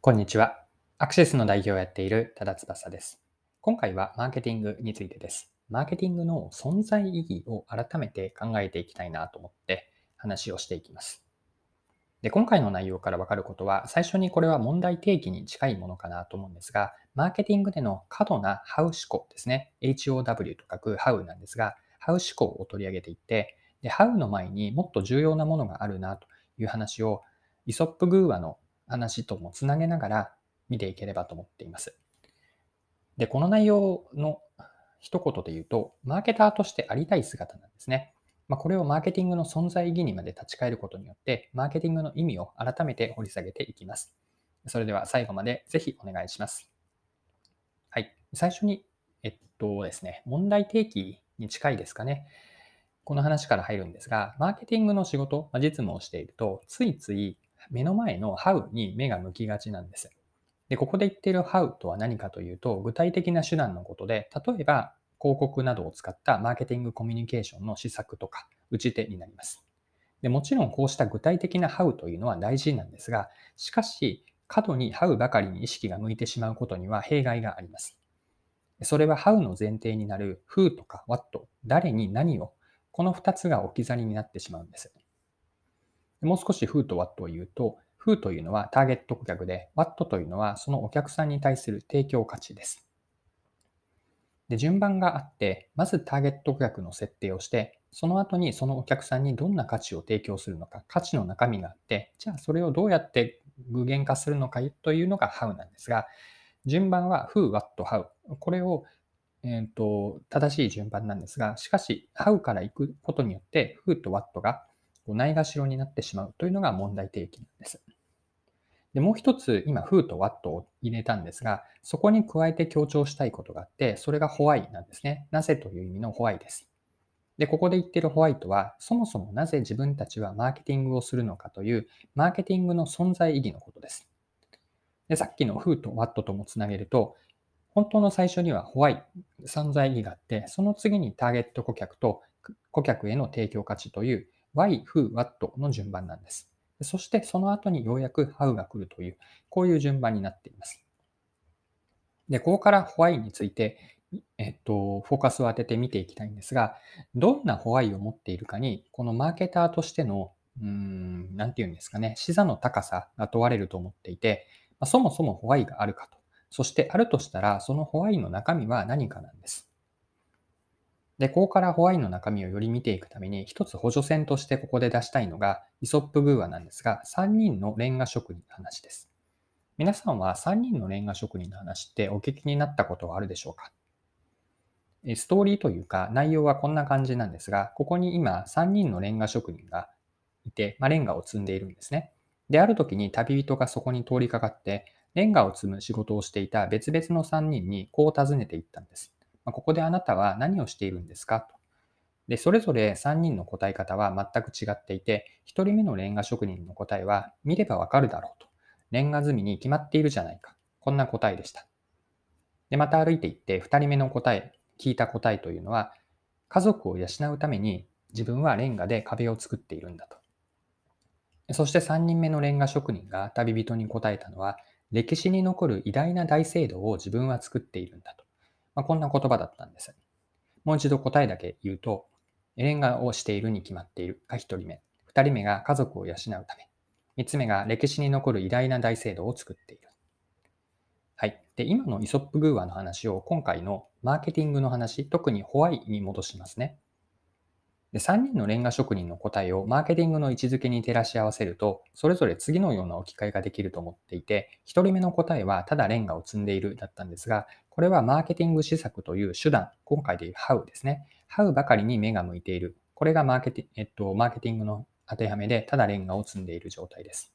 こんにちは。アクセスの代表をやっている多田翼です。今回はマーケティングについてです。マーケティングの存在意義を改めて考えていきたいなと思って話をしていきます。で今回の内容からわかることは、最初にこれは問題提起に近いものかなと思うんですが、マーケティングでの過度な How 思考ですね。HOW と書く How なんですが、How 思考を取り上げていって、で How の前にもっと重要なものがあるなという話を、イソップグーアの話ともつなげながら見ていければと思っています。で、この内容の一言で言うと、マーケターとしてありたい姿なんですね。まあ、これをマーケティングの存在意義にまで立ち返ることによって、マーケティングの意味を改めて掘り下げていきます。それでは最後までぜひお願いします。はい。最初に、えっとですね、問題提起に近いですかね。この話から入るんですが、マーケティングの仕事、実務をしていると、ついつい目の前の How に目が向きがちなんです。で、ここで言っている How とは何かというと、具体的な手段のことで、例えば広告などを使ったマーケティングコミュニケーションの施策とか、打ち手になります。でもちろんこうした具体的な How というのは大事なんですが、しかし、過度に How ばかりに意識が向いてしまうことには弊害があります。それは How の前提になる Who とか What、誰に何を、この2つが置き去りになってしまうんです。もう少し Who と What を言うと、Who というのはターゲット顧客で、What というのはそのお客さんに対する提供価値です。で、順番があって、まずターゲット顧客の設定をして、その後にそのお客さんにどんな価値を提供するのか、価値の中身があって、じゃあそれをどうやって具現化するのかというのが How なんですが、順番は Who, What, How。これを、えーと、正しい順番なんですが、しかし How から行くことによって Who と What がないがしろになってしまうというのが問題提起なんです。でもう一つ、今、who と what を入れたんですが、そこに加えて強調したいことがあって、それが why なんですね。なぜという意味の why です。で、ここで言ってるホワイトは、そもそもなぜ自分たちはマーケティングをするのかという、マーケティングの存在意義のことです。で、さっきの who と what ともつなげると、本当の最初には why、存在意義があって、その次にターゲット顧客と顧客への提供価値という why, who, what の順番なんです。そしてその後にようやく how が来るという、こういう順番になっています。で、ここから why について、えっと、フォーカスを当てて見ていきたいんですが、どんな why を持っているかに、このマーケターとしての、うーん、なんていうんですかね、視座の高さが問われると思っていて、ま、そもそも why があるかと。そしてあるとしたら、その why の中身は何かなんです。で、ここからホワインの中身をより見ていくために、一つ補助線としてここで出したいのが、イソップグーアなんですが、3人のレンガ職人の話です。皆さんは3人のレンガ職人の話ってお聞きになったことはあるでしょうか？ストーリーというか内容はこんな感じなんですが、ここに今3人のレンガ職人がいて、まあ、レンガを積んでいるんですね。で、ある時に旅人がそこに通りかかって、レンガを積む仕事をしていた別々の3人にこう尋ねていったんです。まここであなたは何をしているんですか？と。で、それぞれ3人の答え方は全く違っていて、1人目のレンガ職人の答えは、見ればわかるだろうと。レンガ積みに決まっているじゃないか。こんな答えでした。で、また歩いていって、2人目の答え、聞いた答えというのは、家族を養うために自分はレンガで壁を作っているんだと。そして3人目のレンガ職人が旅人に答えたのは、歴史に残る偉大な大聖堂を自分は作っているんだと。まあ、こんな言葉だったんです。もう一度答えだけ言うと、エレンガをしているに決まっているが1人目。2人目が家族を養うため。3つ目が歴史に残る偉大な大聖堂を作っている。はい。で、今のイソップグーアの話を今回のマーケティングの話、特にホワイに戻しますね。で3人のレンガ職人の答えをマーケティングの位置づけに照らし合わせると、それぞれ次のような置き換えができると思っていて、1人目の答えはただレンガを積んでいるだったんですが、これはマーケティング施策という手段、今回でいう How ですね。How ばかりに目が向いている。これがマーケティ,、えっと、マーケティングの当てはめで、ただレンガを積んでいる状態です。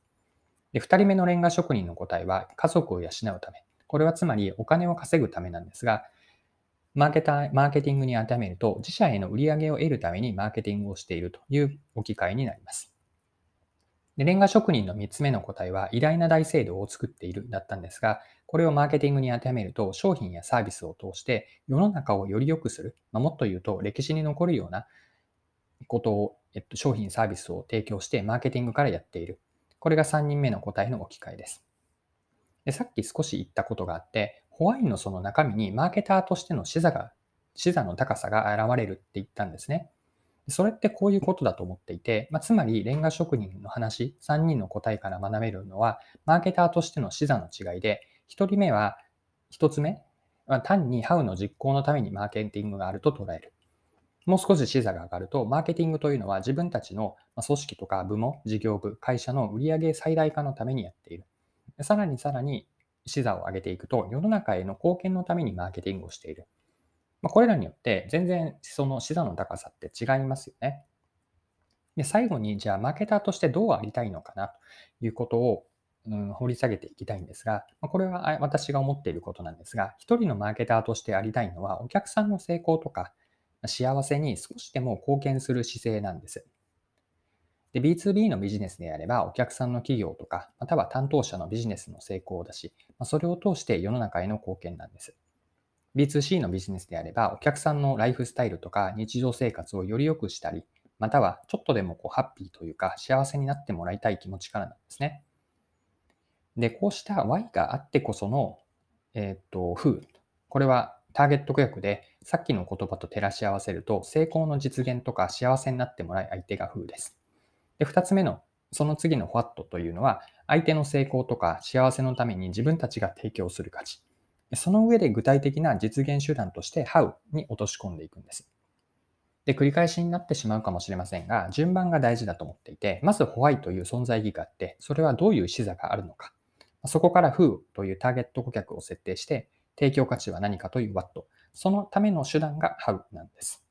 で2人目のレンガ職人の答えは、家族を養うため。これはつまりお金を稼ぐためなんですが、マーケター、マーケティングに当てはめると、自社への売り上げを得るためにマーケティングをしているという置き換えになります。でレンガ職人の3つ目の答えは、偉大な大聖堂を作っているだったんですが、これをマーケティングに当てはめると、商品やサービスを通して世の中をより良くする、まあ、もっと言うと歴史に残るようなことを、えっと、商品、サービスを提供してマーケティングからやっている。これが3人目の答えの置き換えです。でさっき少し言ったことがあって、ホワイのその中身にマーケターとしての視座が、視座の高さが現れるって言ったんですね。それってこういうことだと思っていて、まあ、つまりレンガ職人の話、3人の答えから学べるのは、マーケターとしての視座の違いで、1人目は、1つ目、まあ、単にハウの実行のためにマーケティングがあると捉える。もう少し視座が上がると、マーケティングというのは自分たちの組織とか部門、事業部、会社の売上最大化のためにやっている。さらにさらに視座を上げていくと、世の中への貢献のためにマーケティングをしている。まあ、これらによって全然その視座の高さって違いますよね。で最後に、じゃあマーケターとしてどうありたいのかなということを、うん、掘り下げていきたいんですが、まあ、これは私が思っていることなんですが、一人のマーケターとしてありたいのは、お客さんの成功とか幸せに少しでも貢献する姿勢なんです。で、B2B のビジネスであれば、お客さんの企業とか、または担当者のビジネスの成功だし、まそれを通して世の中への貢献なんです。B2C のビジネスであれば、お客さんのライフスタイルとか日常生活をより良くしたり、またはちょっとでもこうハッピーというか幸せになってもらいたい気持ちからなんですね。で、こうした Y があってこその、えっ、と、風。これはターゲット顧客でさっきの言葉と照らし合わせると成功の実現とか幸せになってもらい相手が風です。で、二つ目のその次の What というのは相手の成功とか幸せのために自分たちが提供する価値。その上で具体的な実現手段として How に落とし込んでいくんです。で、繰り返しになってしまうかもしれませんが、順番が大事だと思っていて、まずホワイという存在意義があって、それはどういう視座があるのか。そこから Who というターゲット顧客を設定して、提供価値は何かという What。そのための手段が How なんです。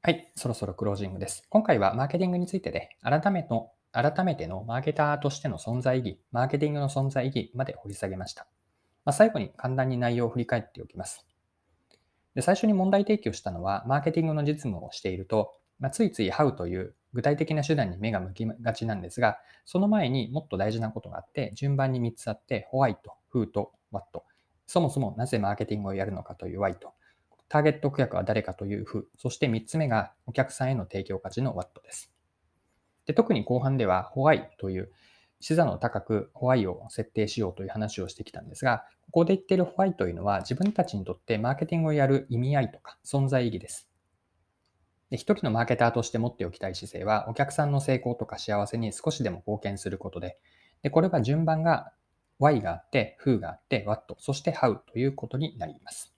はい、そろそろクロージングです。今回はマーケティングについてで、改めの改めてのマーケターとしての存在意義、マーケティングの存在意義まで掘り下げました。まあ、最後に簡単に内容を振り返っておきます。で最初に問題提起をしたのは、マーケティングの実務をしていると、まあ、ついつい How という具体的な手段に目が向きがちなんですが、その前にもっと大事なことがあって、順番に3つあって、ホワイト、フーと What。そもそもなぜマーケティングをやるのかという Why と、ターゲット顧客は誰かという Who、そして3つ目がお客さんへの提供価値の What です。で特に後半では Why という視座の高く Why を設定しようという話をしてきたんですが、ここで言っている Why というのは自分たちにとってマーケティングをやる意味合いとか存在意義です。で一人のマーケターとして持っておきたい姿勢は、お客さんの成功とか幸せに少しでも貢献することで、でこれは順番が Y があって、who があって、what、そして how ということになります。